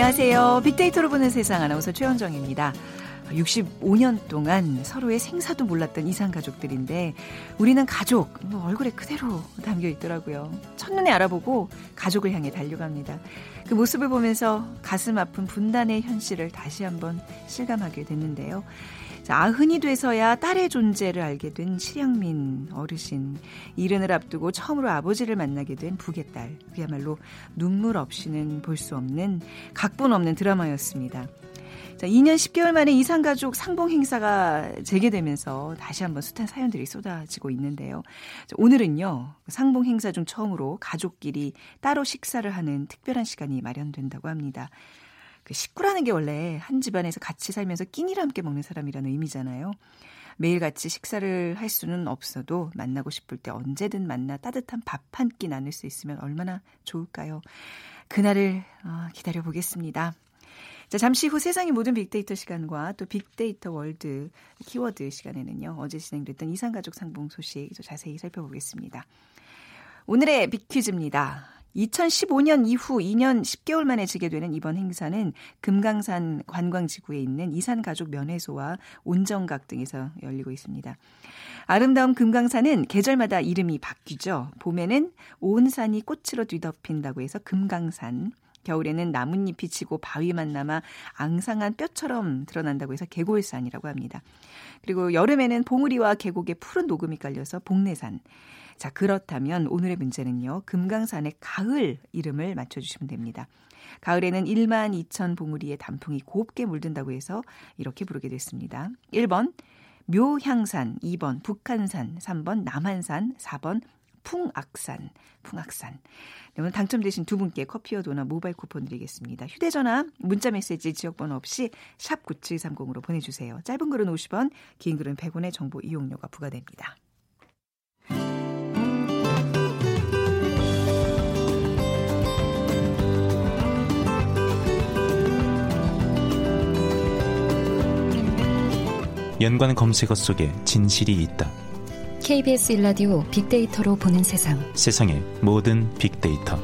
안녕하세요. 빅데이터로 보는 세상 아나운서 최현정입니다. 65년 동안 서로의 생사도 몰랐던 이상 가족들인데 우리는 가족 뭐 얼굴에 그대로 담겨 있더라고요. 첫눈에 알아보고 가족을 향해 달려갑니다. 그 모습을 보면서 가슴 아픈 분단의 현실을 다시 한번 실감하게 됐는데요. 자, 아흔이 돼서야 딸의 존재를 알게 된 실향민 어르신. 이른을 앞두고 처음으로 아버지를 만나게 된 북의 딸. 그야말로 눈물 없이는 볼 수 없는 각본 없는 드라마였습니다. 자, 2년 10개월 만에 이산가족 상봉 행사가 재개되면서 다시 한번 숱한 사연들이 쏟아지고 있는데요. 자, 오늘은요, 상봉 행사 중 처음으로 가족끼리 따로 식사를 하는 특별한 시간이 마련된다고 합니다. 그 식구라는 게 원래 한 집안에서 같이 살면서 끼니를 함께 먹는 사람이라는 의미잖아요. 매일 같이 식사를 할 수는 없어도 만나고 싶을 때 언제든 만나 따뜻한 밥 한 끼 나눌 수 있으면 얼마나 좋을까요? 그날을 어, 기다려 보겠습니다. 자, 잠시 후 세상의 모든 빅데이터 시간과 또 빅데이터 world 키워드 시간에는요. 어제 진행됐던 이산가족 상봉 소식 자세히 살펴보겠습니다. 오늘의 빅퀴즈입니다. 2015년 이후 2년 10개월 만에 재개되는 이번 행사는 금강산 관광지구에 있는 이산가족 면회소와 온정각 등에서 열리고 있습니다. 아름다운 금강산은 계절마다 이름이 바뀌죠. 봄에는 온 산이 꽃으로 뒤덮인다고 해서 금강산, 겨울에는 나뭇잎이 지고 바위만 남아 앙상한 뼈처럼 드러난다고 해서 개골산이라고 합니다. 그리고 여름에는 봉우리와 계곡에 푸른 녹음이 깔려서 복내산. 자, 그렇다면 오늘의 문제는요. 금강산의 가을 이름을 맞춰 주시면 됩니다. 가을에는 1만 2천 봉우리의 단풍이 곱게 물든다고 해서 이렇게 부르게 됐습니다. 1번 묘향산, 2번 북한산, 3번 남한산, 4번 풍악산, 풍악산. 네, 오늘 당첨되신 두 분께 커피와 도넛 모바일 쿠폰 드리겠습니다. 휴대전화, 문자메시지 지역번호 없이 샵 9730으로 보내주세요. 짧은 글은 50원, 긴 글은 100원의 정보 이용료가 부과됩니다. 연관 검색어 속에 진실이 있다. KBS 일라디오 빅데이터로 보는 세상. 세상의 모든 빅데이터.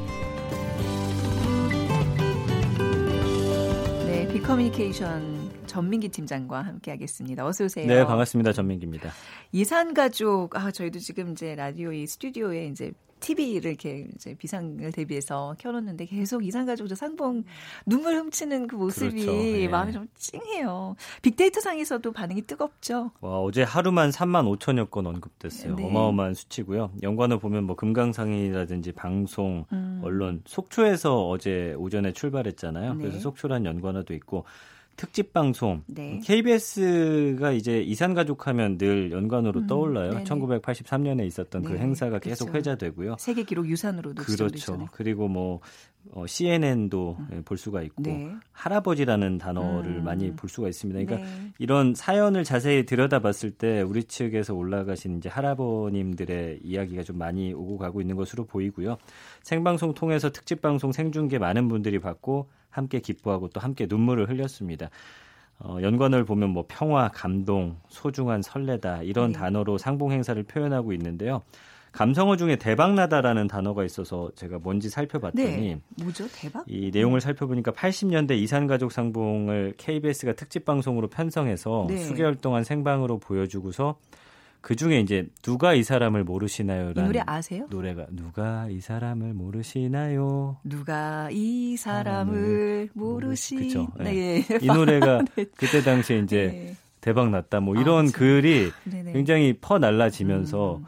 네, 빅커뮤니케이션 전민기 팀장과 함께하겠습니다. 어서 오세요. 네, 반갑습니다. 전민기입니다. 이산 가족, 아 저희도 지금 이제 라디오 이 스튜디오에 이제 TV를 이렇게 이제 비상을 대비해서 켜놓는데 계속 이산가족 상봉 눈물 훔치는 그 모습이 그렇죠. 네. 마음이 좀 찡해요. 빅데이터 상에서도 반응이 뜨겁죠. 와, 어제 하루만 3만 5천여 건 언급됐어요. 네. 어마어마한 수치고요. 연관을 보면 뭐 금강상이라든지 방송, 음. 언론, 속초에서 어제 오전에 출발했잖아요. 네. 그래서 속초란 연관어도 있고 특집 방송 네. KBS가 이제 이산 가족하면 늘 연관으로 음, 떠올라요. 네네. 1983년에 있었던 그 네. 그 행사가 계속 그렇죠. 회자되고요. 세계 기록 유산으로도 그렇죠. 그리고 뭐 어, CNN도 음. 예, 볼 수가 있고 네. 할아버지라는 단어를 음. 많이 볼 수가 있습니다. 그러니까 네. 이런 사연을 자세히 들여다봤을 때 우리 측에서 올라가신 이제 할아버님들의 이야기가 좀 많이 오고 가고 있는 것으로 보이고요. 생방송 통해서 특집 방송 생중계 많은 분들이 봤고 함께 기뻐하고 또 함께 눈물을 흘렸습니다. 어, 연관을 보면 뭐 평화, 감동, 소중한 설레다 이런 네. 단어로 상봉 행사를 표현하고 있는데요. 감성어 중에 대박나다라는 단어가 있어서 제가 뭔지 살펴봤더니 네. 뭐죠? 대박? 이 내용을 살펴보니까 80년대 이산가족 상봉을 KBS가 특집 방송으로 편성해서 네. 수개월 동안 생방으로 보여주고서 그 중에 이제 누가 이 사람을 모르시나요라는 이 노래 아세요? 노래가 누가 이 사람을 모르시나요? 누가 이 사람을 모르시 그렇죠. 네. 네. 이 노래가 네. 그때 당시에 이제 네. 대박 났다 뭐 이런 아, 글이 네네. 굉장히 퍼 날라지면서 음.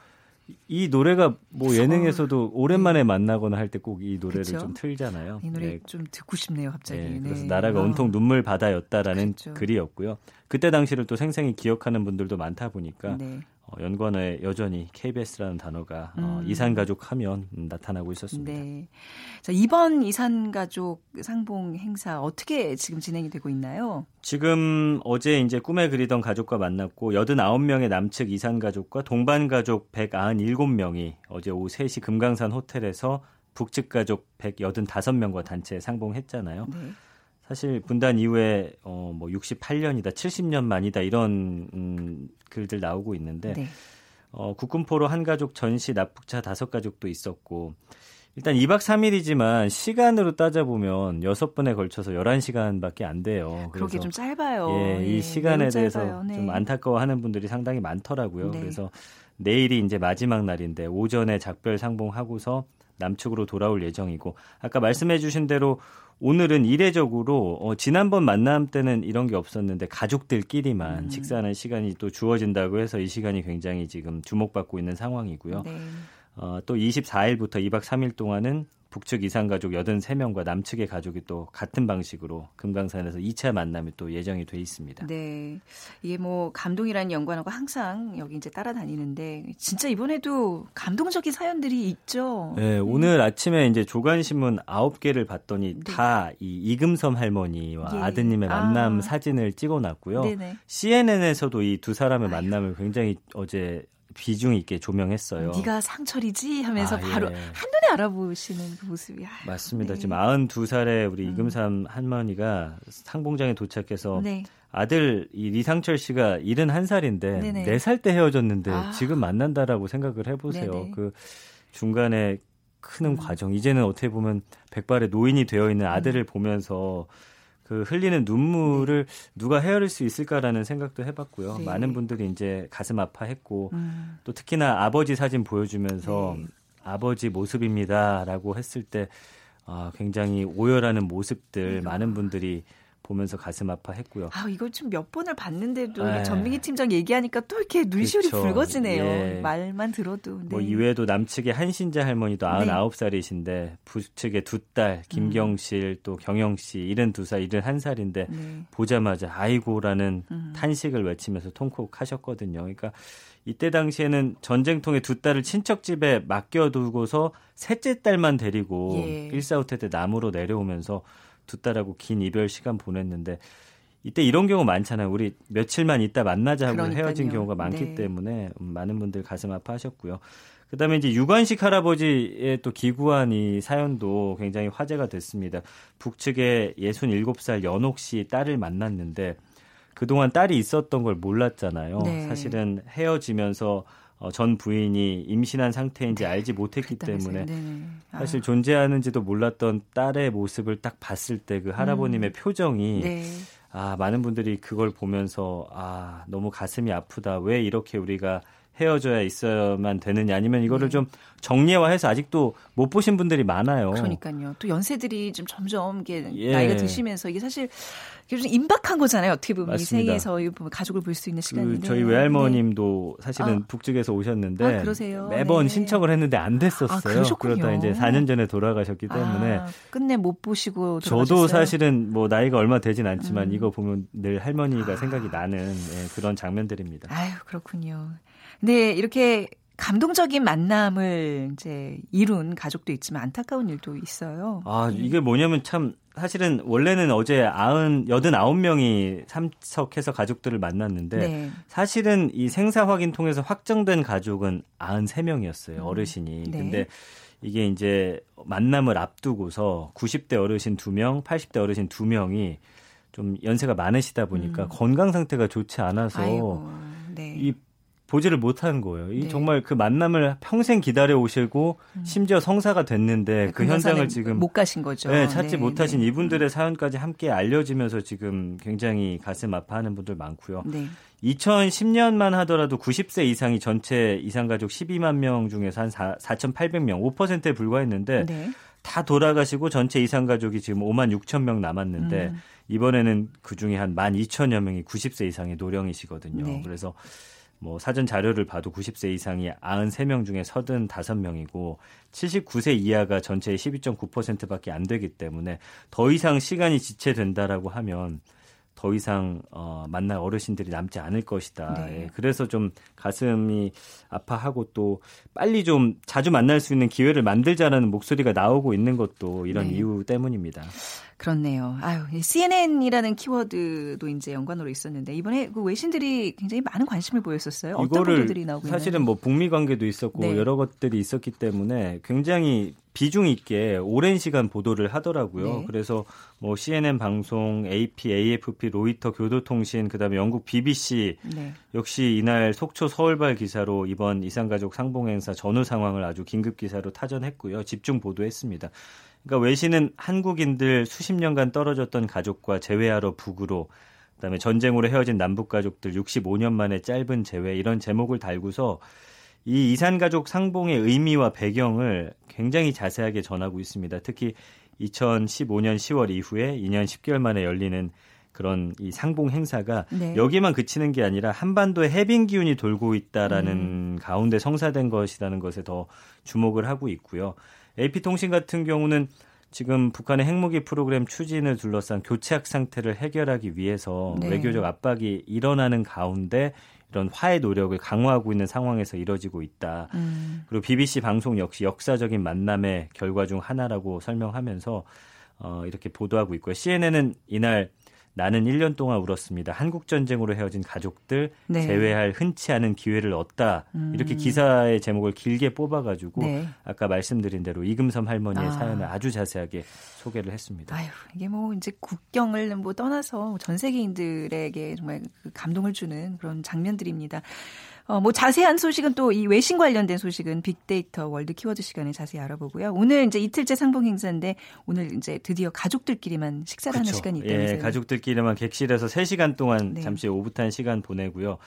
이 노래가 뭐 예능에서도 오랜만에 네. 만나거나 할 때 꼭 이 노래를 그쵸? 좀 틀잖아요. 이 노래 네. 좀 듣고 싶네요, 갑자기. 네. 그래서 나라가 아. 온통 눈물 바다였다라는 그렇죠. 글이었고요. 그때 당시를 또 생생히 기억하는 분들도 많다 보니까 네. 어, 연관어에 여전히 KBS라는 단어가 어, 음. 어, 이산가족 하면 나타나고 있었습니다. 네. 자, 이번 이산가족 상봉 행사 어떻게 지금 진행이 되고 있나요? 지금 어제 이제 꿈에 그리던 가족과 만났고 89명의 남측 이산가족과 동반가족 197명이 어제 오후 3시 금강산 호텔에서 북측 가족 185명과 단체 상봉했잖아요. 네. 사실 분단 이후에 어 뭐 68년이다, 70년 만이다 이런 음, 글들 나오고 있는데 네. 어 국군포로 한 가족 전시 납북차 다섯 가족도 있었고 일단 2박 3일이지만 시간으로 따져보면 6번에 걸쳐서 11시간밖에 안 돼요. 그렇게 좀 짧아요. 예, 이 네, 시간에 대해서 네. 좀 안타까워하는 분들이 상당히 많더라고요. 네. 그래서 내일이 이제 마지막 날인데 오전에 작별 상봉하고서 남측으로 돌아올 예정이고 아까 말씀해 주신 대로 오늘은 이례적으로 어, 지난번 만남 때는 이런 게 없었는데 가족들끼리만 음. 식사하는 시간이 또 주어진다고 해서 이 시간이 굉장히 지금 주목받고 있는 상황이고요. 네. 어, 또 24일부터 2박 3일 동안은 북측 이산가족 83명과 남측의 가족이 또 같은 방식으로 금강산에서 2차 만남이 또 예정이 돼 있습니다. 네. 이게 뭐 감동이라는 연관하고 항상 여기 이제 따라다니는데 진짜 이번에도 감동적인 사연들이 있죠. 네, 네. 오늘 아침에 이제 조간신문 9개를 봤더니 네. 다이 이금섬 할머니와 예. 아드님의 만남 아. 사진을 찍어 놨고요. CNN에서도 이 두 사람의 아유. 만남을 굉장히 어제 비중 있게 조명했어요. 네가 상철이지 하면서 아, 바로 예. 한눈에 알아보시는 그 모습이. 야, 맞습니다. 네. 지금 92살의 우리 음. 이금삼 할머니가 상봉장에 도착해서 네. 아들 이 리상철 씨가 71살인데 네네. 4살 때 헤어졌는데 아. 지금 만난다라고 생각을 해보세요. 네네. 그 중간에 크는 음. 과정 이제는 어떻게 보면 백발의 노인이 되어 있는 아들을 음. 보면서 그 흘리는 눈물을 네. 누가 헤아릴 수 있을까라는 생각도 해봤고요. 네. 많은 분들이 이제 가슴 아파했고 음. 또 특히나 아버지 사진 보여주면서 네. 아버지 모습입니다라고 했을 때 아, 굉장히 오열하는 모습들 많은 분들이 보면서 가슴 아파했고요. 아 이걸 좀 몇 번을 봤는데도 네. 전민기 팀장 얘기하니까 또 이렇게 눈시울이 그렇죠. 붉어지네요. 예. 말만 들어도. 네. 뭐 이외에도 남측의 한신자 할머니도 99살이신데 부측의 두 딸 김경실 음. 또 경영 씨 72살 71살인데 네. 보자마자 아이고라는 음. 탄식을 외치면서 통곡하셨거든요. 그러니까 이때 당시에는 전쟁통에 두 딸을 친척 집에 맡겨두고서 셋째 딸만 데리고 예. 1사 후퇴 때 남으로 내려오면서 두 딸하고 긴 이별 시간 보냈는데 이때 이런 경우 많잖아요. 우리 며칠만 있다 만나자 하고. 헤어진 경우가 많기 네. 때문에 많은 분들 가슴 아파하셨고요. 그다음에 이제 유관식 할아버지의 또 기구한 이 사연도 굉장히 화제가 됐습니다. 북측의 67살 연옥 씨 딸을 만났는데 그동안 딸이 있었던 걸 몰랐잖아요. 네. 사실은 헤어지면서 어, 전 부인이 임신한 상태인지 네, 알지 못했기 때문에 아. 사실 존재하는지도 몰랐던 딸의 모습을 딱 봤을 때 그 할아버님의 음. 표정이 네. 아 많은 분들이 그걸 보면서 아 너무 가슴이 아프다 왜 이렇게 우리가 헤어져야 있어야만 되느냐 아니면 이거를 네. 좀 정리화해서 아직도 못 보신 분들이 많아요. 그러니까요. 또 연세들이 좀 점점 이게 예. 나이가 드시면서 이게 사실 좀 임박한 거잖아요. 어떻게 보면 맞습니다. 이 생에서 가족을 볼 수 있는 시간인데. 그 저희 외할머님도 네. 사실은 아. 북쪽에서 오셨는데 아, 매번 네. 신청을 했는데 안 됐었어요. 아, 그러다 이제 4년 전에 돌아가셨기 때문에 아, 끝내 못 보시고 돌아가셨어요? 저도 사실은 뭐 나이가 얼마 되진 않지만 음. 이거 보면 늘 할머니가 생각이 나는 예, 그런 장면들입니다. 아유 그렇군요. 네, 이렇게 감동적인 만남을 이제 이룬 가족도 있지만 안타까운 일도 있어요. 아, 이게 뭐냐면 참 사실은 원래는 어제 아흔 여든 아홉 명이 참석해서 가족들을 만났는데 네. 사실은 이 생사 확인 통해서 확정된 가족은 아흔 세 명이었어요. 음. 어르신이. 네. 근데 이게 이제 만남을 앞두고서 90대 어르신 2명, 80대 어르신 2명이 좀 연세가 많으시다 보니까 음. 건강 상태가 좋지 않아서 아이고, 네. 이 보지를 못한 거예요. 이 네. 정말 그 만남을 평생 기다려 오시고 음. 심지어 성사가 됐는데 네, 그, 그 현장을 지금 못 가신 거죠. 네, 찾지 네, 못하신 네. 이분들의 사연까지 함께 알려지면서 지금 굉장히 가슴 아파하는 분들 많고요. 2010년만 하더라도 90세 이상이 전체 이상가족 12만 명 중에서 한 4, 4,800명, 5%에 불과했는데 네. 다 돌아가시고 전체 이상 가족이 지금 5만 6천 명 남았는데 음. 이번에는 그 중에 한 1만 2천여 명이 90세 이상의 노령이시거든요. 네. 그래서 뭐 사전 자료를 봐도 90세 이상이 93명 중에 35명이고 79세 이하가 전체의 12.9%밖에 안 되기 때문에 더 이상 시간이 지체된다라고 하면 더 이상 어, 만날 어르신들이 남지 않을 것이다. 네. 예, 그래서 좀 가슴이 아파하고 또 빨리 좀 자주 만날 수 있는 기회를 만들자라는 목소리가 나오고 있는 것도 이런 네. 이유 때문입니다. 그렇네요. 아유, CNN이라는 키워드도 이제 연관으로 있었는데 이번에 그 외신들이 굉장히 많은 관심을 보였었어요. 어떤 보도들이 나오고 사실은 뭐 북미 관계도 있었고 네. 여러 것들이 있었기 때문에 굉장히 비중 있게 오랜 시간 보도를 하더라고요. 네. 그래서 뭐 CNN 방송, AP, AFP, 로이터 교도통신, 그다음에 영국 BBC 네. 역시 이날 속초 서울발 기사로 이번 이산가족 상봉 행사 전후 상황을 아주 긴급 기사로 타전했고요. 집중 보도했습니다. 그러니까 외신은 한국인들 수십 년간 떨어졌던 가족과 재회하러 북으로 그다음에 전쟁으로 헤어진 남북 가족들 65년 만에 짧은 재회 이런 제목을 달고서 이 이산가족 상봉의 의미와 배경을 굉장히 자세하게 전하고 있습니다. 특히 2015년 10월 이후에 2년 10개월 만에 열리는 그런 이 상봉 행사가 네. 여기만 그치는 게 아니라 한반도에 해빙 기운이 돌고 있다라는 음. 가운데 성사된 것이라는 것에 더 주목을 하고 있고요. AP통신 같은 경우는 지금 북한의 핵무기 프로그램 추진을 둘러싼 교착 상태를 해결하기 위해서 네. 외교적 압박이 일어나는 가운데 이런 화해 노력을 강화하고 있는 상황에서 이뤄지고 있다. 음. 그리고 BBC 방송 역시 역사적인 만남의 결과 중 하나라고 설명하면서 어, 이렇게 보도하고 있고요. CNN은 이날 나는 1년 동안 울었습니다. 한국 전쟁으로 헤어진 가족들 네. 재회할 흔치 않은 기회를 얻다. 음. 이렇게 기사의 제목을 길게 뽑아 가지고 네. 아까 말씀드린 대로 이금섬 할머니의 아. 사연을 아주 자세하게 소개를 했습니다. 아유, 이게 뭐 이제 국경을 뭐 떠나서 전 세계인들에게 정말 그 감동을 주는 그런 장면들입니다. 어, 뭐 자세한 소식은 또 이 외신 관련된 소식은 빅데이터 월드 키워드 시간에 자세히 알아보고요. 오늘 이제 이틀째 상봉 행사인데 오늘 이제 드디어 가족들끼리만 식사를 그렇죠. 하는 시간이 있다면서요. 예, 가족들끼리만 객실에서 3시간 동안 네. 잠시 오붓한 시간 보내고요.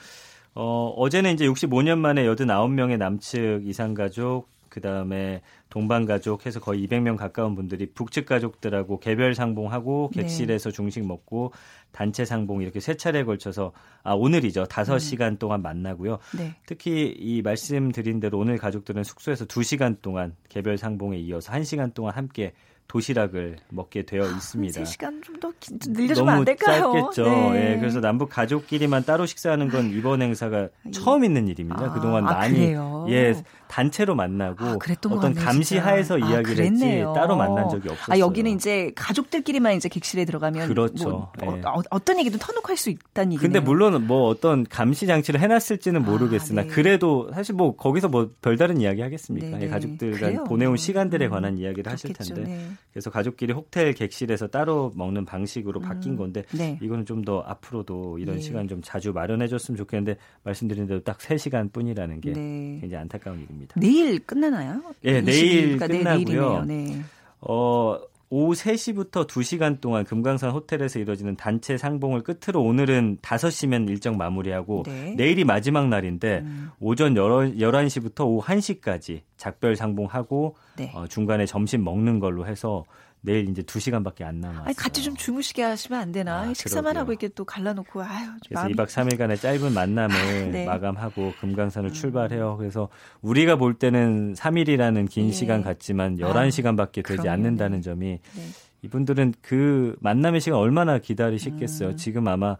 어, 어제는 이제 65년 만에 89명의 남측 이상 가족 그다음에 동반 가족 해서 거의 200명 가까운 분들이 북측 가족들하고 개별 상봉하고 네. 객실에서 네. 중식 먹고 단체 상봉 이렇게 세 차례에 걸쳐서 아 오늘이죠. 5시간 음. 동안 만나고요. 네. 특히 이 말씀드린 대로 오늘 가족들은 숙소에서 2시간 동안 개별 상봉에 이어서 1시간 동안 함께 도시락을 먹게 되어 아, 있습니다. 3시간 좀 더 늘려주면 안 될까요? 짧겠죠. 네. 예, 그래서 남북 가족끼리만 따로 식사하는 건 이번 행사가 처음 있는 일입니다. 아, 그동안 아, 많이 그래요? 예 단체로 만나고 아, 어떤 감시 하에서 아, 이야기를 했지 따로 만난 적이 없었어요. 아 여기는 이제 가족들끼리만 이제 객실에 들어가면 그렇죠. 뭐, 예. 어, 떤 얘기도 터놓고 할 수 있다는 얘기네요. 근데 물론 뭐 어떤 감시 장치를 해놨을지는 모르겠으나 네. 그래도 사실 뭐 거기서 뭐 별다른 이야기 하겠습니까? 네, 네. 가족들과 보내온 시간들에 음, 관한 음, 이야기를. 하실 텐데. 네. 그래서 가족끼리 호텔 객실에서 따로 먹는 방식으로 음. 바뀐 건데 네. 이거는 좀 더 앞으로도 이런 네. 시간 좀 자주 마련해 줬으면 좋겠는데 말씀드린 대로 딱 3시간 뿐이라는 게 네. 굉장히 안타까운 일입니다. 내일 끝나나요? 네, 내일 끝나고요. 네. 어, 오후 3시부터 2시간 동안 금강산 호텔에서 이뤄지는 단체 상봉을 끝으로 오늘은 5시면 일정 마무리하고 네. 내일이 마지막 날인데 음. 오전 11시부터 오후 1시까지 작별 상봉하고 네. 어, 중간에 점심 먹는 걸로 해서 내일 이제 2 시간밖에 안 남았어요. 아니, 같이 좀 주무시게 하시면 안 되나? 아, 식사만 하고 이렇게 또 갈라놓고 아유. 그래서 마음이... 2박 3일간의 짧은 만남을 네. 마감하고 금강산을 음. 출발해요. 그래서 우리가 볼 때는 3일이라는 긴 예. 시간 같지만 11시간밖에 되지 아, 않는다는 점이 네. 이분들은 그 만남의 시간 얼마나 기다리시겠어요. 음. 지금 아마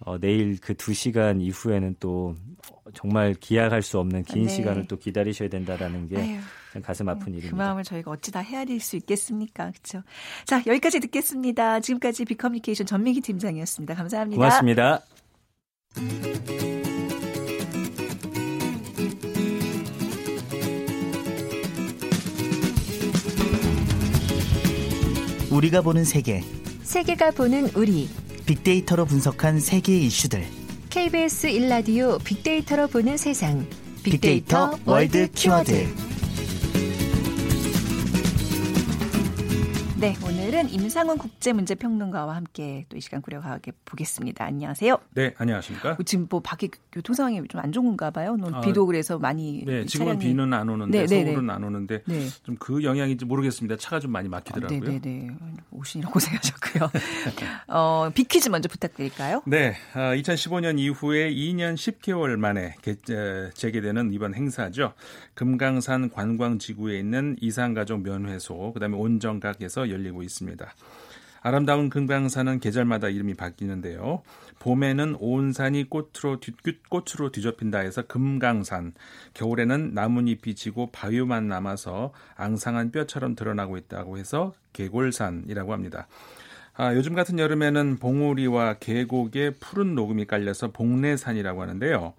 어, 내일 그 두 시간 이후에는 또 정말 기약할 수 없는 긴 네. 시간을 또 기다리셔야 된다라는 게 아유, 가슴 아픈 그 일입니다. 그 마음을 저희가 어찌 다 헤아릴 수 있겠습니까? 그렇죠. 자, 여기까지 듣겠습니다. 지금까지 비커뮤니케이션 전민기 팀장이었습니다. 감사합니다. 고맙습니다. 우리가 보는 세계 세계가 보는 우리 빅데이터로 분석한 세계 이슈들. KBS 1라디오 빅데이터로 보는 세상. 빅데이터, 빅데이터 world. 키워드 네, 오늘은 임상훈 국제문제평론가와 함께 또 이 시간 꾸려가 보겠습니다. 안녕하세요. 네, 안녕하십니까? 뭐 지금 뭐 밖에 교통 상황이 좀 안 좋은가 봐요. 오늘 아, 비도 그래서 많이 네, 지금은 차량이... 비는 안 오는데 네, 네 서울은 네, 안 오는데 네. 좀그 영향인지 모르겠습니다. 차가 좀 많이 막히더라고요. 네, 네, 네. 오시느라 고생하셨고요. 어, 비퀴즈 먼저 부탁드릴까요? 네, 아, 2015년 이후에 2년 10개월 만에 개, 재개되는 이번 행사죠. 금강산 관광지구에 있는 이산가족 면회소, 그다음에 온정각에서 열리고 있습니다. 아름다운 금강산은 계절마다 이름이 바뀌는데요. 봄에는 온 산이 꽃으로, 뒤, 꽃으로 뒤덮인다 해서 금강산, 겨울에는 나뭇잎이 지고 바위만 남아서 앙상한 뼈처럼 드러나고 있다고 해서 계골산이라고 합니다. 아, 요즘 같은 여름에는 봉우리와 계곡에 푸른 녹음이 깔려서 봉래산이라고 하는데요.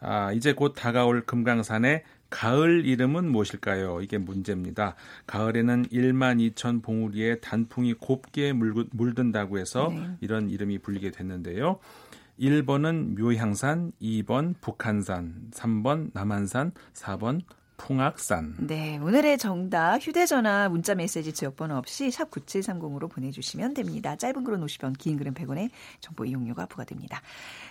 아, 이제 곧 다가올 금강산에 가을 이름은 무엇일까요? 이게 문제입니다. 가을에는 1만 2천 봉우리에 단풍이 곱게 물든다고 해서 네. 이런 이름이 불리게 됐는데요. 1번은 묘향산, 2번 북한산, 3번 남한산, 4번 풍악산. 네, 오늘의 정답 휴대전화 문자메시지 지역번호 없이 샵 9730으로 보내주시면 됩니다. 짧은 글은 50원, 긴 글은 100원의 정보 이용료가 부과됩니다.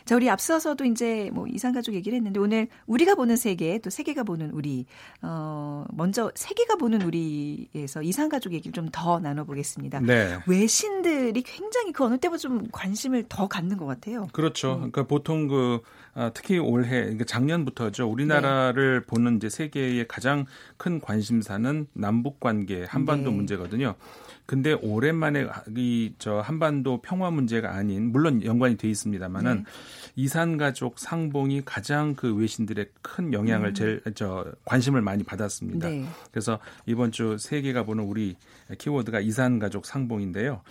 자, 우리 앞서서도 이제 뭐 이산가족 얘기를 했는데 오늘 우리가 보는 세계 또 세계가 보는 우리 어 먼저 세계가 보는 우리에서 이산가족 얘기를 좀 더 나눠보겠습니다. 네. 외신들이 굉장히 그 어느 때보다 좀 관심을 더 갖는 것 같아요. 그렇죠. 음. 그러니까 보통 그 아, 특히 올해 그러니까 작년부터죠. 우리나라를 네. 보는 이제 세계의 가장 큰 관심사는 남북 관계 한반도 네. 문제거든요. 근데 오랜만에 이 저 한반도 평화 문제가 아닌 물론 연관이 돼 있습니다만은 네. 이산 가족 상봉이 가장 그 외신들의 큰 영향을 음. 제일 저 관심을 많이 받았습니다. 네. 그래서 이번 주 세계가 보는 우리 키워드가 이산 가족 상봉인데요.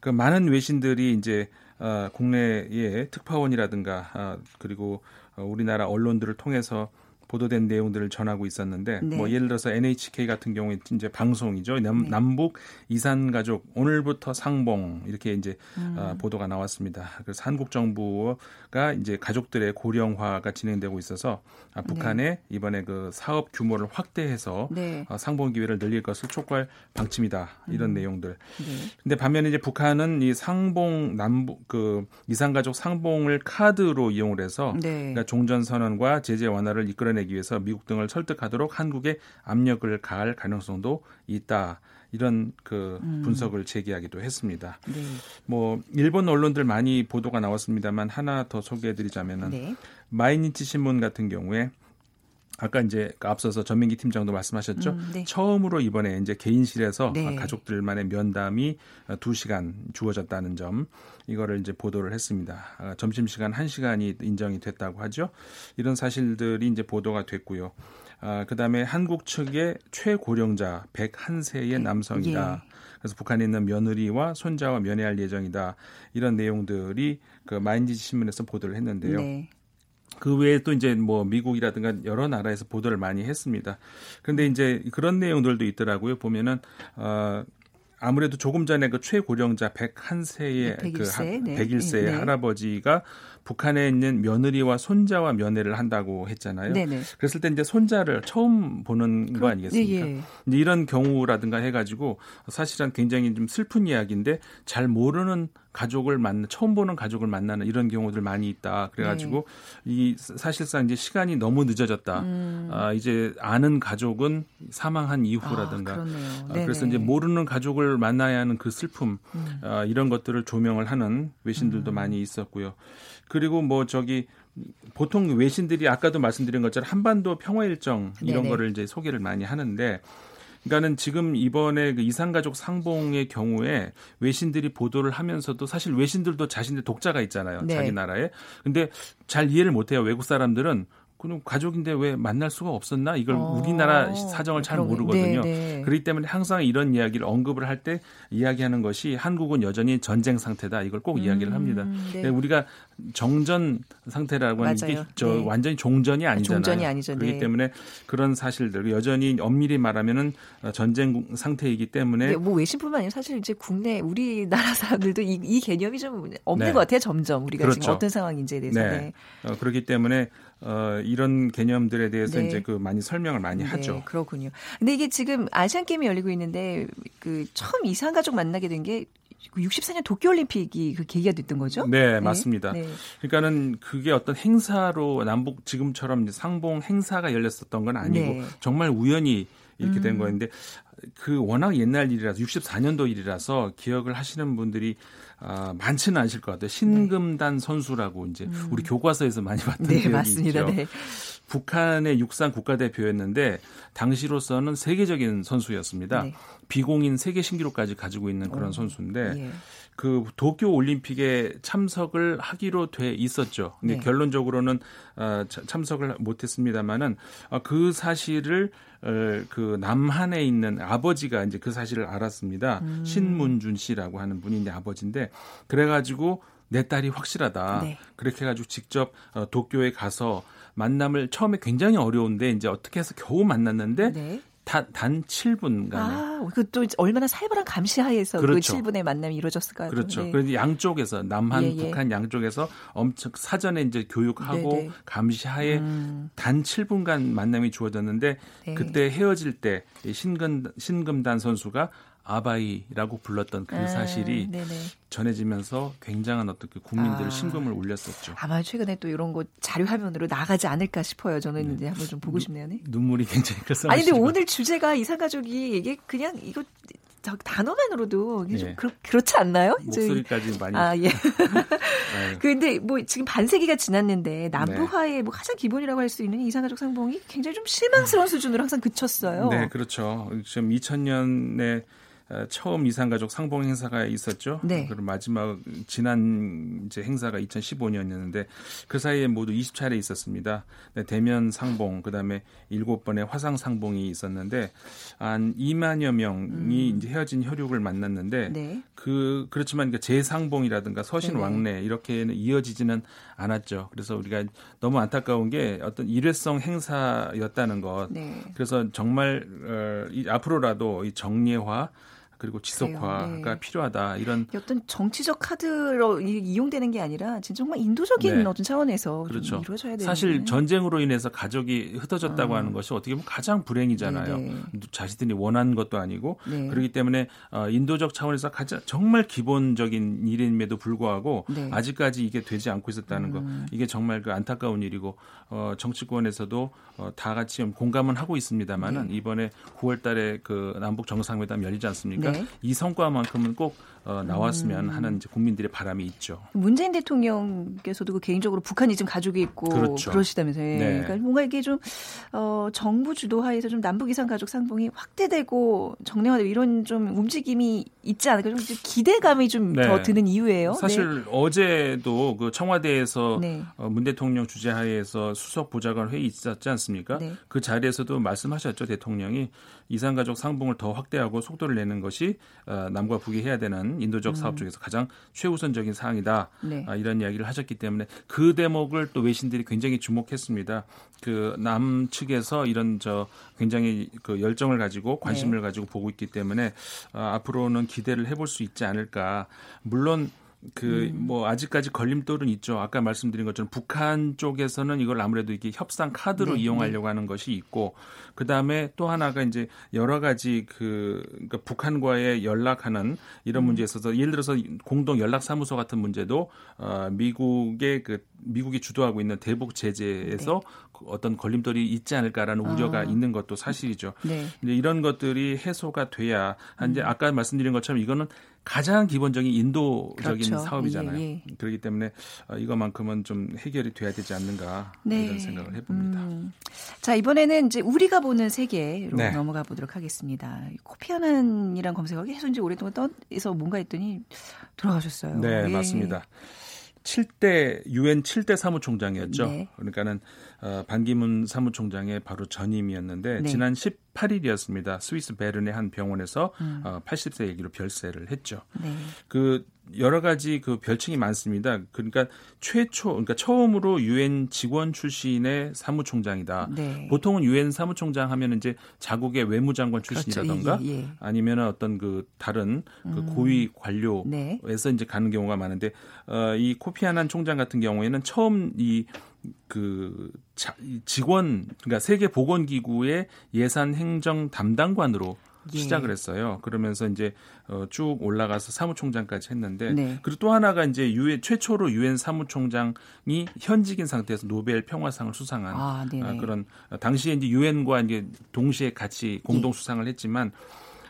그 많은 외신들이 이제 어, 국내의 특파원이라든가 어, 그리고 어, 우리나라 언론들을 통해서 보도된 내용들을 전하고 있었는데 네. 뭐 예를 들어서 NHK 같은 경우에 이제 방송이죠. 남, 네. 남북 이산 가족 오늘부터 상봉 이렇게 이제 음. 어, 보도가 나왔습니다. 그래서 한국 정부가 이제 가족들의 고령화가 진행되고 있어서 아, 북한에 네. 이번에 그 사업 규모를 확대해서 네. 어, 상봉 기회를 늘릴 것을 촉구할 방침이다. 이런 음. 내용들. 네. 근데 반면에 이제 북한은 이 상봉 남북 그 이산 가족 상봉을 카드로 이용을 해서 네. 그러니까 종전 선언과 제재 완화를 이끌어내 내기 위해서 미국 등을 설득하도록 한국에 압력을 가할 가능성도 있다. 이런 그 음. 분석을 제기하기도 했습니다. 네. 뭐 일본 언론들 많이 보도가 나왔습니다만 하나 더 소개해드리자면은 네. 마이니치 신문 같은 경우에 아까 이제 그 앞서서 전민기 팀장도 말씀하셨죠. 음, 네. 처음으로 이번에 이제 개인실에서 네. 가족들만의 면담이 2시간 주어졌다는 점 이거를 이제 보도를 했습니다. 아, 점심 시간 1시간이 인정이 됐다고 하죠. 이런 사실들이 이제 보도가 됐고요. 아, 그다음에 한국 측의 최고령자 101세의 남성이다. 예. 그래서 북한에 있는 며느리와 손자와 면회할 예정이다. 이런 내용들이 그 마인지 신문에서 보도를 했는데요. 네. 그 외에 또 이제 뭐 미국이라든가 여러 나라에서 보도를 많이 했습니다. 그런데 이제 그런 내용들도 있더라고요. 보면은 어 아무래도 조금 전에 그 최고령자 101세의 101세, 그 네. 101세의 네. 할아버지가 북한에 있는 며느리와 손자와 면회를 한다고 했잖아요. 네네. 그랬을 때 이제 손자를 처음 보는 거 아니겠습니까? 네, 예. 이런 경우라든가 해가지고 사실은 굉장히 좀 슬픈 이야기인데 잘 모르는 가족을 만나 처음 보는 가족을 만나는 이런 경우들 많이 있다. 그래가지고 네. 이 사실상 이제 시간이 너무 늦어졌다. 음. 아, 이제 아는 가족은 사망한 이후라든가. 아, 아, 그래서 이제 모르는 가족을 만나야 하는 그 슬픔 음. 아, 이런 것들을 조명을 하는 외신들도 음. 많이 있었고요. 그리고 뭐 저기 보통 외신들이 아까도 말씀드린 것처럼 한반도 평화 일정 이런 네네. 거를 이제 소개를 많이 하는데 그러니까는 지금 이번에 그 이산가족 상봉의 경우에 외신들이 보도를 하면서도 사실 외신들도 자신의 독자가 있잖아요. 네. 자기 나라에. 근데 잘 이해를 못 해요. 외국 사람들은 그럼 가족인데 왜 만날 수가 없었나? 이걸 어. 우리나라 사정을 잘 모르거든요. 네, 네. 그렇기 때문에 항상 이런 이야기를 언급을 할 때 이야기하는 것이 한국은 여전히 전쟁 상태다. 이걸 꼭 음, 이야기를 합니다. 네. 우리가 정전 상태라고 하는 게 저 네. 완전히 종전이 아니잖아요. 종전이 아니죠. 그렇기 네. 때문에 그런 사실들 여전히 엄밀히 말하면은 전쟁 상태이기 때문에 네, 뭐 외신뿐만 아니라 사실 이제 국내 우리나라 사람들도 이, 이 개념이 좀 없는 것 같아요. 점점 우리가 그렇죠. 지금 어떤 상황인지에 대해서. 네. 어, 그렇기 때문에 어, 이런 개념들에 대해서 네. 이제 그 많이 설명을 많이 네, 하죠. 그렇군요. 근데 이게 지금 아시안 게임이 열리고 있는데 그 처음 이산 가족 만나게 된 게 64년 도쿄올림픽이 그 계기가 됐던 거죠? 네, 네. 맞습니다. 네. 그러니까는 그게 어떤 행사로 남북 지금처럼 상봉 행사가 열렸었던 건 아니고 네. 정말 우연히 이렇게 된 음. 거였는데 그 워낙 옛날 일이라서 64년도 일이라서 기억을 하시는 분들이 아, 많지는 않으실 것 같아요. 신금단 네. 선수라고 이제 음. 우리 교과서에서 많이 봤던 네, 기억이 맞습니다. 있죠. 네. 북한의 육상 국가대표였는데 당시로서는 세계적인 선수였습니다. 네. 비공인 세계 신기록까지 가지고 있는 그런 오. 선수인데 예. 그 도쿄 올림픽에 참석을 하기로 돼 있었죠. 근데 네. 결론적으로는 어, 참석을 못했습니다만은 어, 그 사실을 어, 그 남한에 있는 아버지가 이제 그 사실을 알았습니다. 음. 신문준 씨라고 하는 분이 이제 아버지인데 그래가지고 내 딸이 확실하다. 네. 그렇게 해가지고 직접 어, 도쿄에 가서 만남을 처음에 굉장히 어려운데 이제 어떻게 해서 겨우 만났는데 네. 단, 단 7분간에. 아, 그또 얼마나 살벌한 감시 하에서 그 그렇죠. 그 7분의 만남이 이루어졌을까요? 그렇죠. 네. 그래서 양쪽에서 남한, 예, 예. 북한 양쪽에서 엄청 사전에 이제 교육하고 네네. 네. 감시 하에 음. 단 7분간 만남이 주어졌는데 네. 그때 헤어질 때 신금 신금단 선수가 아바이라고 불렀던 그 아, 사실이 아, 전해지면서 굉장한 어떤 그 국민들 아, 신금을 울렸었죠. 아마 최근에 또 이런 거 자료 화면으로 나가지 않을까 싶어요. 저는 네. 이제 한번 좀 보고 싶네요. 네? 눈물이 굉장히 그래서 아니 근데 오늘 주제가 이상가족이 이게 그냥 이거 저 단어만으로도 이게 좀 예. 그렇, 그렇지 않나요? 목소리까지 많이. 아, 예. 근데 뭐 지금 반세기가 지났는데 남부화의 네. 뭐 가장 기본이라고 할 수 있는 이상가족 상봉이 굉장히 좀 실망스러운 수준으로 항상 그쳤어요. 네, 그렇죠. 지금 2000년에 어, 처음 이산가족 상봉 행사가 있었죠. 네. 그리고 마지막 지난 이제 행사가 2015년이었는데 그 사이에 모두 20차례 있었습니다. 네, 대면 상봉 그다음에 7번의 화상 상봉이 있었는데 한 2만여 명이 음. 이제 헤어진 혈육을 만났는데 네. 그 그렇지만 그 재상봉이라든가 서신 네 왕래 이렇게는 이어지지는 않았죠. 그래서 우리가 너무 안타까운 게 어떤 일회성 행사였다는 것. 네. 그래서 정말 어, 이, 앞으로라도 이 정례화 그리고 지속화가 네. 필요하다 이런 어떤 정치적 카드로 이용되는 게 아니라 정말 인도적인 네. 어떤 차원에서 그렇죠. 이루어져야 되는 사실 전쟁으로 인해서 가족이 흩어졌다고 아. 하는 것이 어떻게 보면 가장 불행이잖아요. 네네. 네. 자신들이 원하는 것도 아니고 네. 그렇기 때문에 어, 인도적 차원에서 가장 정말 기본적인 일임에도 불구하고 네. 아직까지 이게 되지 않고 있었다는 음. 거 이게 정말 그 안타까운 일이고 어, 정치권에서도 어, 다 같이 공감은 하고 있습니다만은 네. 이번에 9월달에 그 남북 정상회담 열리지 않습니까? 네. 이 성과만큼은 꼭 어, 나왔으면 음. 하는 국민들의 바람이 있죠. 문재인 대통령께서도 그 개인적으로 북한이 좀 가족이 있고 그렇죠. 그러시다면서요. 네. 그러니까 뭔가 이게 좀 어, 정부 주도하에서 좀 남북 이상 가족 상봉이 확대되고 정례화되고 이런 좀 움직임이 있지 않을까 좀 기대감이 좀더 네. 드는 이유예요. 사실 네. 어제도 그 청와대에서 네. 어, 문 대통령 주재하에서 수석 보좌관 회의 있었지 않습니까? 네. 그 자리에서도 말씀하셨죠 대통령이 이산가족 상봉을 더 확대하고 속도를 내는 것이 어, 남과 북이 해야 되는 인도적 사업 음. 중에서 가장 최우선적인 사항이다. 네. 아, 이런 이야기를 하셨기 때문에 그 대목을 또 외신들이 굉장히 주목했습니다. 그 남 측에서 이런 저 굉장히 그 열정을 가지고 관심을 네. 가지고 보고 있기 때문에 어, 앞으로는 기대를 해볼 수 있지 않을까. 물론 그뭐 음. 뭐 아직까지 걸림돌은 있죠. 아까 말씀드린 것처럼 북한 쪽에서는 이걸 아무래도 이게 협상 카드로 네, 이용하려고 네. 하는 것이 있고 그 다음에 또 하나가 이제 여러 가지 그 그러니까 북한과의 연락하는 이런 음. 문제에 있어서 예를 들어서 공동 연락 사무소 같은 문제도 어 미국의 그 미국이 주도하고 있는 대북 제재에서 네. 어떤 걸림돌이 있지 않을까라는 우려가 아. 있는 것도 사실이죠. 네. 이제 이런 것들이 해소가 돼야 음. 이제 아까 말씀드린 것처럼 이거는 가장 기본적인 인도적인 그렇죠. 사업이잖아요. 예, 예. 그렇기 때문에 어, 이것만큼은 좀 해결이 돼야 되지 않는가 네. 이런 생각을 해봅니다. 음. 자 이번에는 이제 우리가 보는 세계로 네. 넘어가 보도록 하겠습니다. 코피아난이란 검색어가 계속 이제 오랫동안 떠서 뭔가 했더니 돌아가셨어요. 네, 예. 맞습니다. 7대 유엔 7대 사무총장이었죠. 네. 그러니까는 어, 반기문 사무총장의 바로 전임이었는데 네. 지난 18일이었습니다. 스위스 베른의 한 병원에서 음. 어, 80세 얘기로 별세를 했죠. 네. 그 여러 가지 그 별칭이 많습니다. 그러니까 최초 그러니까 처음으로 유엔 직원 출신의 사무총장이다. 네. 보통은 유엔 사무총장 하면 이제 자국의 외무장관 그렇죠. 출신이라던가 그렇죠. 예, 예. 아니면 어떤 그 다른 그 음. 고위 관료에서 네. 이제 가는 경우가 많은데 어, 이 코피아난 총장 같은 경우에는 처음 이 그 직원 그러니까 세계 보건 기구의 예산 행정 담당관으로 예. 시작을 했어요. 그러면서 이제 어, 쭉 올라가서 사무총장까지 했는데 네. 그리고 또 하나가 이제 유엔 최초로 유엔 사무총장이 현직인 상태에서 노벨 평화상을 수상한 아, 어, 그런 당시에 이제 유엔과 이제 동시에 같이 공동 예. 수상을 했지만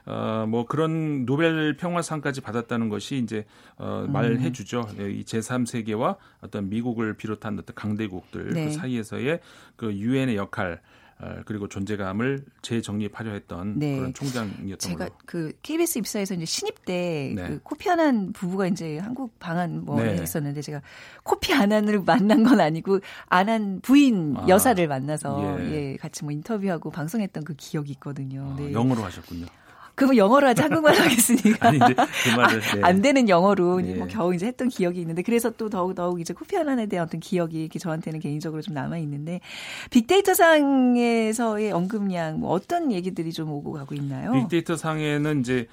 어, 뭐 그런 노벨 평화상까지 받았다는 것이 이제 어, 말해 주죠. 네, 이 제3세계와 어떤 미국을 비롯한 어떤 강대국들 그 네. 그 사이에서의 그 유엔의 역할 어, 그리고 존재감을 재정립하려 했던 네. 그런 총장이었던 제가 걸로. 그 KBS 입사해서 이제 신입 때 네. 그 코피 아난 부부가 이제 한국 방한 뭐 네. 했었는데 제가 코피 아난을 만난 건 아니고 아난 부인 아, 여사를 만나서 예. 예. 같이 뭐 인터뷰하고 방송했던 그 기억이 있거든요. 아, 네. 영어로 하셨군요. 그러면 영어로 하지 한국말로 하겠습니까? 아니, 이제 그 말을. 네. 안 되는 영어로 네. 뭐 겨우 이제 했던 기억이 있는데 그래서 또 더욱 더욱 이제 코피 아난에 대한 어떤 기억이 이렇게 저한테는 개인적으로 좀 남아 있는데 빅데이터 상에서의 언급량 뭐 어떤 얘기들이 좀 오고 가고 있나요? 빅데이터 상에는 이제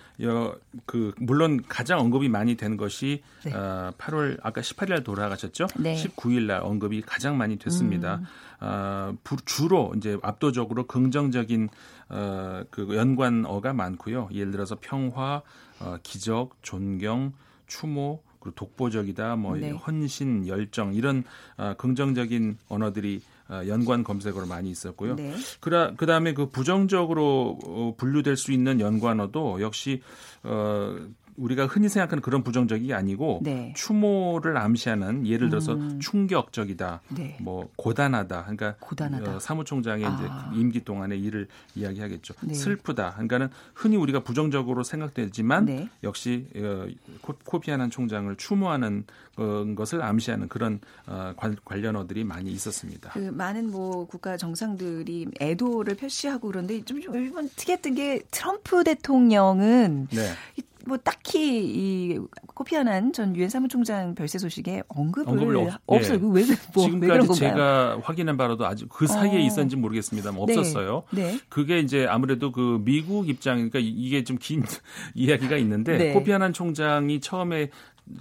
그 물론 가장 언급이 많이 된 것이 네. 어, 8월 아까 18일 날 돌아가셨죠? 네. 19일 날 언급이 가장 많이 됐습니다. 음. 어, 주로 이제 압도적으로 긍정적인 어, 그 연관어가 많고요. 예를 들어서 평화, 어, 기적, 존경, 추모, 그리고 독보적이다, 뭐 네. 헌신, 열정 이런 어, 긍정적인 언어들이 어, 연관 검색어로 많이 있었고요. 네. 그라 그다음에 그 부정적으로 어, 분류될 수 있는 연관어도 역시 어 우리가 흔히 생각하는 그런 부정적이 아니고 네. 추모를 암시하는 예를 들어서 음. 충격적이다, 네. 뭐 고단하다, 그러니까 고단하다. 어, 사무총장의 아. 이제 임기 동안의 일을 이야기하겠죠. 네. 슬프다, 그러니까는 흔히 우리가 부정적으로 생각되지만 네. 역시 어, 코피아난 총장을 추모하는 어, 것을 암시하는 그런 어, 관련어들이 많이 있었습니다. 그 많은 뭐 국가 정상들이 애도를 표시하고 그런데 좀 이번 특이했던 게 트럼프 대통령은 네. 뭐 딱히 이 코피아난 전 유엔 사무총장 별세 소식에 언급을, 언급을 없, 어요 예. 왜, 뭐, 지금까지 왜 제가 확인한 바로도 아직 그 사이에 어. 있었는지 모르겠습니다만 네. 없었어요. 네. 네. 그게 이제 아무래도 그 미국 입장이니까 이게 좀 긴 이야기가 있는데 네. 코피아난 총장이 처음에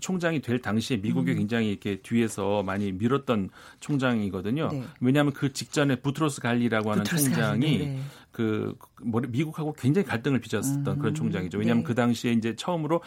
총장이 될 당시에 미국이 음. 굉장히 이렇게 뒤에서 많이 밀었던 총장이거든요. 네. 왜냐하면 그 직전에 부트로스 갈리라고 하는 부트로스 총장이 갈리, 네. 그 미국하고 굉장히 갈등을 빚었던 음, 그런 총장이죠. 왜냐하면 네. 그 당시에 이제 처음으로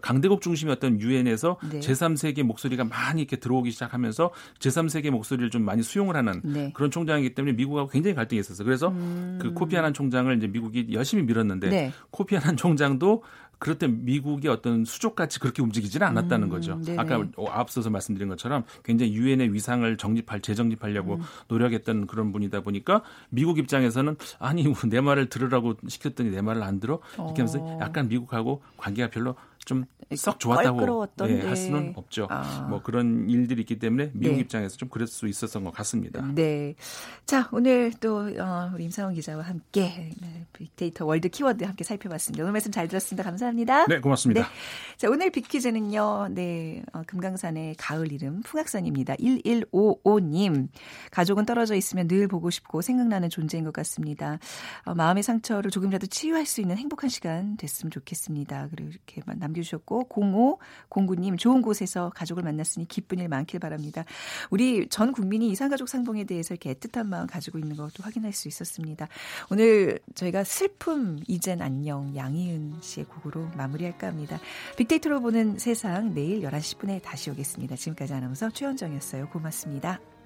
강대국 중심이었던 유엔에서 네. 제3세계 목소리가 많이 이렇게 들어오기 시작하면서 제3세계 목소리를 좀 많이 수용을 하는 네. 그런 총장이기 때문에 미국하고 굉장히 갈등이 있었어요. 그래서 음. 그 코피 아난 총장을 이제 미국이 열심히 밀었는데 네. 코피 아난 총장도 그럴 때 미국이 어떤 수족같이 그렇게 움직이지는 않았다는 음, 거죠. 네 아까 앞서서 말씀드린 것처럼 굉장히 유엔의 위상을 정립할 재정립하려고 음. 노력했던 그런 분이다 보니까 미국 입장에서는 아니 내 말을 들으라고 시켰더니 내 말을 안 들어 이렇게 하면서 어. 약간 미국하고 관계가 별로 좀 썩 좋았다고 네, 할 수는 없죠. 아. 뭐 그런 일들이 있기 때문에 미국 네. 입장에서 좀 그럴 수 있었던 것 같습니다. 네. 자, 오늘 또 어, 우리 임상원 기자와 함께 빅데이터 월드 키워드 함께 살펴봤습니다. 오늘 말씀 잘 들었습니다. 감사합니다. 네, 고맙습니다. 네. 자, 오늘 빅퀴즈는요. 네. 어, 금강산의 가을 이름 풍악산입니다. 1155님. 가족은 떨어져 있으면 늘 보고 싶고 생각나는 존재인 것 같습니다. 어, 마음의 상처를 조금이라도 치유할 수 있는 행복한 시간 됐으면 좋겠습니다. 그리고 이렇게 남겨 남겨주셨고 0509님 좋은 곳에서 가족을 만났으니 기쁜 일 많길 바랍니다. 우리 전 국민이 이산가족 상봉에 대해서 이렇게 애틋한 마음 가지고 있는 것도 확인할 수 있었습니다. 오늘 저희가 슬픔 이젠 안녕 양희은 씨의 곡으로 마무리할까 합니다. 빅데이터로 보는 세상 내일 11시 10분에 다시 오겠습니다. 지금까지 아나운서 최현정이었어요. 고맙습니다.